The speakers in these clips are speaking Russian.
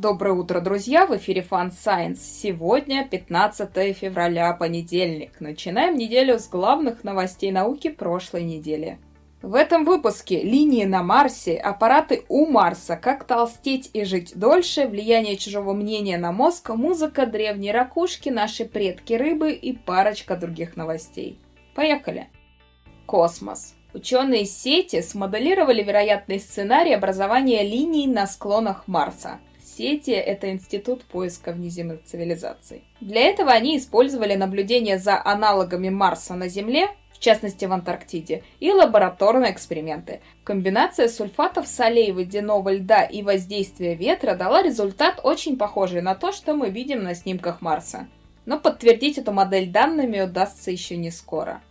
Доброе утро, друзья! В эфире Fun Science. Сегодня 15 февраля, понедельник. Начинаем неделю с главных новостей науки прошлой недели. В этом выпуске линии на Марсе, аппараты у Марса, как толстеть и жить дольше, влияние чужого мнения на мозг, музыка древней ракушки, наши предки рыбы и парочка других новостей. Поехали! Космос. Ученые сети смоделировали вероятный сценарий образования линий на склонах Марса. Сети — это институт поиска внеземных цивилизаций. Для этого они использовали наблюдение за аналогами Марса на Земле, в частности в Антарктиде, и лабораторные эксперименты. Комбинация сульфатов солей водяного льда и воздействия ветра дала результат очень похожий на то, что мы видим на снимках Марса. Но подтвердить эту модель данными удастся еще не скоро.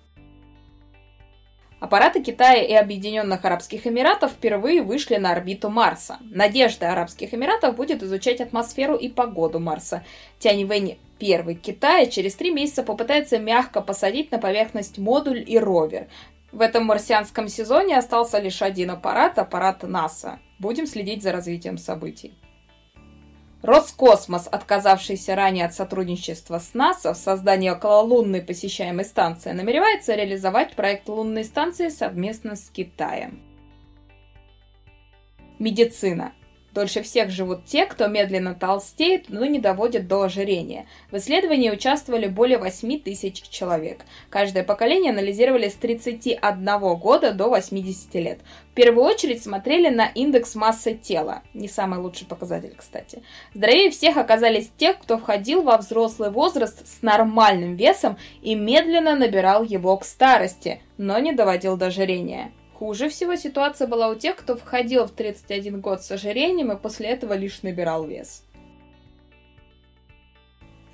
Аппараты Китая и Объединенных Арабских Эмиратов впервые вышли на орбиту Марса. Надежда Арабских Эмиратов будет изучать атмосферу и погоду Марса. Тяньвэнь первый Китая через три месяца попытается мягко посадить на поверхность модуль и ровер. В этом марсианском сезоне остался лишь один аппарат, аппарат НАСА. Будем следить за развитием событий. Роскосмос, отказавшийся ранее от сотрудничества с НАСА в создании окололунной посещаемой станции, намеревается реализовать проект лунной станции совместно с Китаем. Медицина. Дольше всех живут те, кто медленно толстеет, но не доводит до ожирения. В исследовании участвовали более 8 тысяч человек. Каждое поколение анализировали с 31 года до 80 лет. В первую очередь смотрели на индекс массы тела. Не самый лучший показатель, кстати. Здоровее всех оказались те, кто входил во взрослый возраст с нормальным весом и медленно набирал его к старости, но не доводил до ожирения. Хуже всего ситуация была у тех, кто входил в 31 год с ожирением и после этого лишь набирал вес.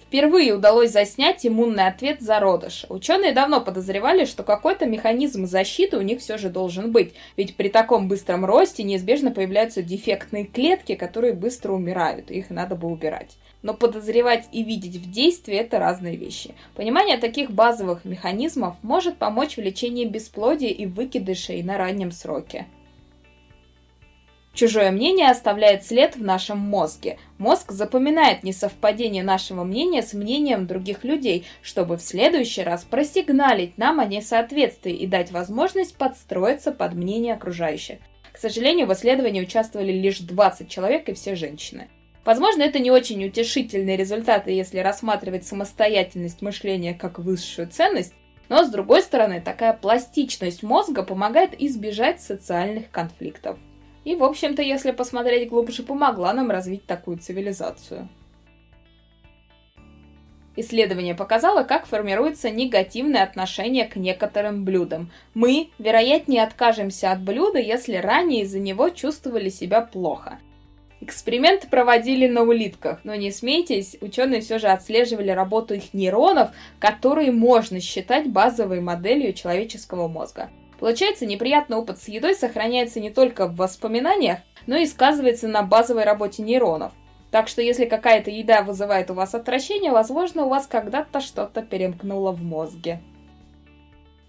Впервые удалось заснять иммунный ответ зародыша. Ученые давно подозревали, что какой-то механизм защиты у них все же должен быть, ведь при таком быстром росте неизбежно появляются дефектные клетки, которые быстро умирают, их надо бы убирать но подозревать и видеть в действии – это разные вещи. Понимание таких базовых механизмов может помочь в лечении бесплодия и выкидышей на раннем сроке. Чужое мнение оставляет след в нашем мозге. Мозг запоминает несовпадение нашего мнения с мнением других людей, чтобы в следующий раз просигналить нам о несоответствии и дать возможность подстроиться под мнение окружающих. К сожалению, в исследовании участвовали лишь 20 человек и все женщины. Возможно, это не очень утешительные результаты, если рассматривать самостоятельность мышления как высшую ценность, но, с другой стороны, такая пластичность мозга помогает избежать социальных конфликтов. И, в общем-то, если посмотреть глубже, помогла нам развить такую цивилизацию. Исследование показало, как формируется негативное отношение к некоторым блюдам. Мы, вероятнее, откажемся от блюда, если ранее из-за него чувствовали себя плохо – Эксперименты проводили на улитках, но не смейтесь, ученые все же отслеживали работу их нейронов, которые можно считать базовой моделью человеческого мозга. Получается, неприятный опыт с едой сохраняется не только в воспоминаниях, но и сказывается на базовой работе нейронов. Так что если какая-то еда вызывает у вас отвращение, возможно, у вас когда-то что-то перемкнуло в мозге.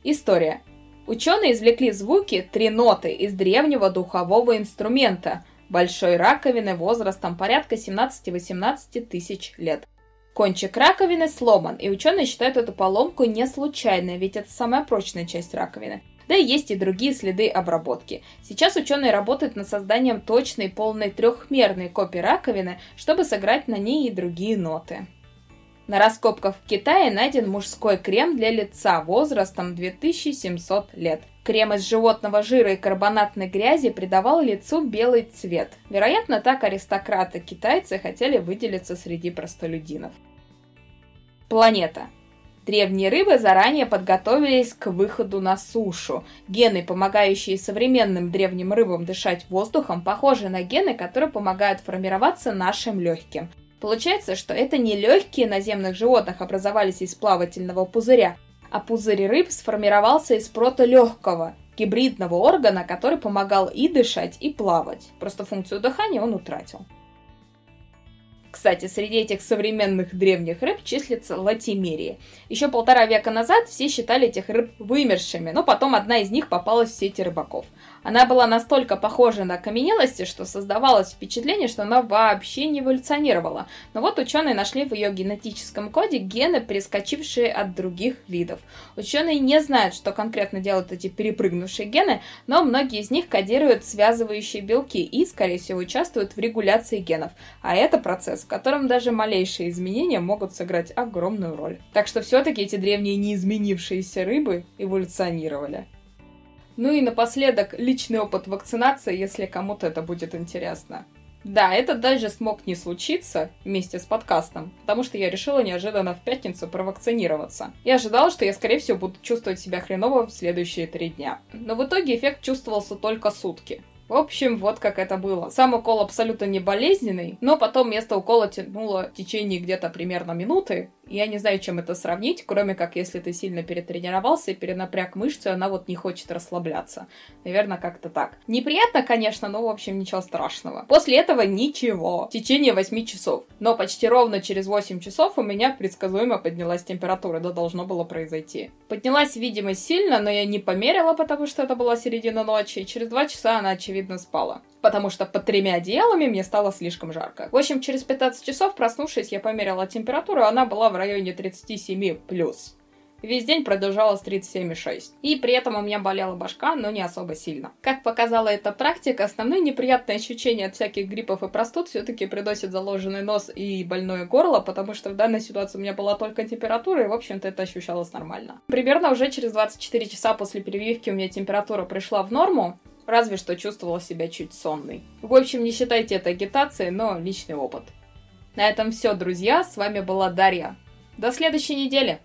История. Ученые извлекли звуки, три ноты, из древнего духового инструмента – большой раковины возрастом порядка 17-18 тысяч лет. Кончик раковины сломан, и ученые считают эту поломку не случайной, ведь это самая прочная часть раковины. Да и есть и другие следы обработки. Сейчас ученые работают над созданием точной полной трехмерной копии раковины, чтобы сыграть на ней и другие ноты. На раскопках в Китае найден мужской крем для лица возрастом 2700 лет. Крем из животного жира и карбонатной грязи придавал лицу белый цвет. Вероятно, так аристократы-китайцы хотели выделиться среди простолюдинов. Планета. Древние рыбы заранее подготовились к выходу на сушу. Гены, помогающие современным древним рыбам дышать воздухом, похожи на гены, которые помогают формироваться нашим легким. Получается, что это не легкие наземных животных образовались из плавательного пузыря, а пузырь рыб сформировался из протолегкого, гибридного органа, который помогал и дышать, и плавать. Просто функцию дыхания он утратил. Кстати, среди этих современных древних рыб числится латимерия. Еще полтора века назад все считали этих рыб вымершими, но потом одна из них попалась в сети рыбаков. Она была настолько похожа на окаменелости, что создавалось впечатление, что она вообще не эволюционировала. Но вот ученые нашли в ее генетическом коде гены, перескочившие от других видов. Ученые не знают, что конкретно делают эти перепрыгнувшие гены, но многие из них кодируют связывающие белки и, скорее всего, участвуют в регуляции генов. А это процесс, в котором даже малейшие изменения могут сыграть огромную роль. Так что все-таки эти древние неизменившиеся рыбы эволюционировали. Ну и напоследок личный опыт вакцинации, если кому-то это будет интересно. Да, это даже смог не случиться вместе с подкастом, потому что я решила неожиданно в пятницу провакцинироваться. Я ожидала, что я, скорее всего, буду чувствовать себя хреново в следующие три дня. Но в итоге эффект чувствовался только сутки. В общем, вот как это было. Сам укол абсолютно не болезненный, но потом место укола тянуло в течение где-то примерно минуты. Я не знаю, чем это сравнить, кроме как если ты сильно перетренировался и перенапряг мышцу, и она вот не хочет расслабляться. Наверное, как-то так. Неприятно, конечно, но, в общем, ничего страшного. После этого ничего. В течение 8 часов. Но почти ровно через 8 часов у меня предсказуемо поднялась температура. Это должно было произойти. Поднялась, видимо, сильно, но я не померила, потому что это была середина ночи. И через 2 часа она, очевидно, спала потому что под тремя одеялами мне стало слишком жарко. В общем, через 15 часов, проснувшись, я померила температуру, она была в районе 37 плюс. Весь день продолжалось 37,6. И при этом у меня болела башка, но не особо сильно. Как показала эта практика, основные неприятные ощущения от всяких гриппов и простуд все-таки приносят заложенный нос и больное горло, потому что в данной ситуации у меня была только температура, и, в общем-то, это ощущалось нормально. Примерно уже через 24 часа после прививки у меня температура пришла в норму, Разве что чувствовала себя чуть сонной. В общем, не считайте это агитацией, но личный опыт. На этом все, друзья. С вами была Дарья. До следующей недели.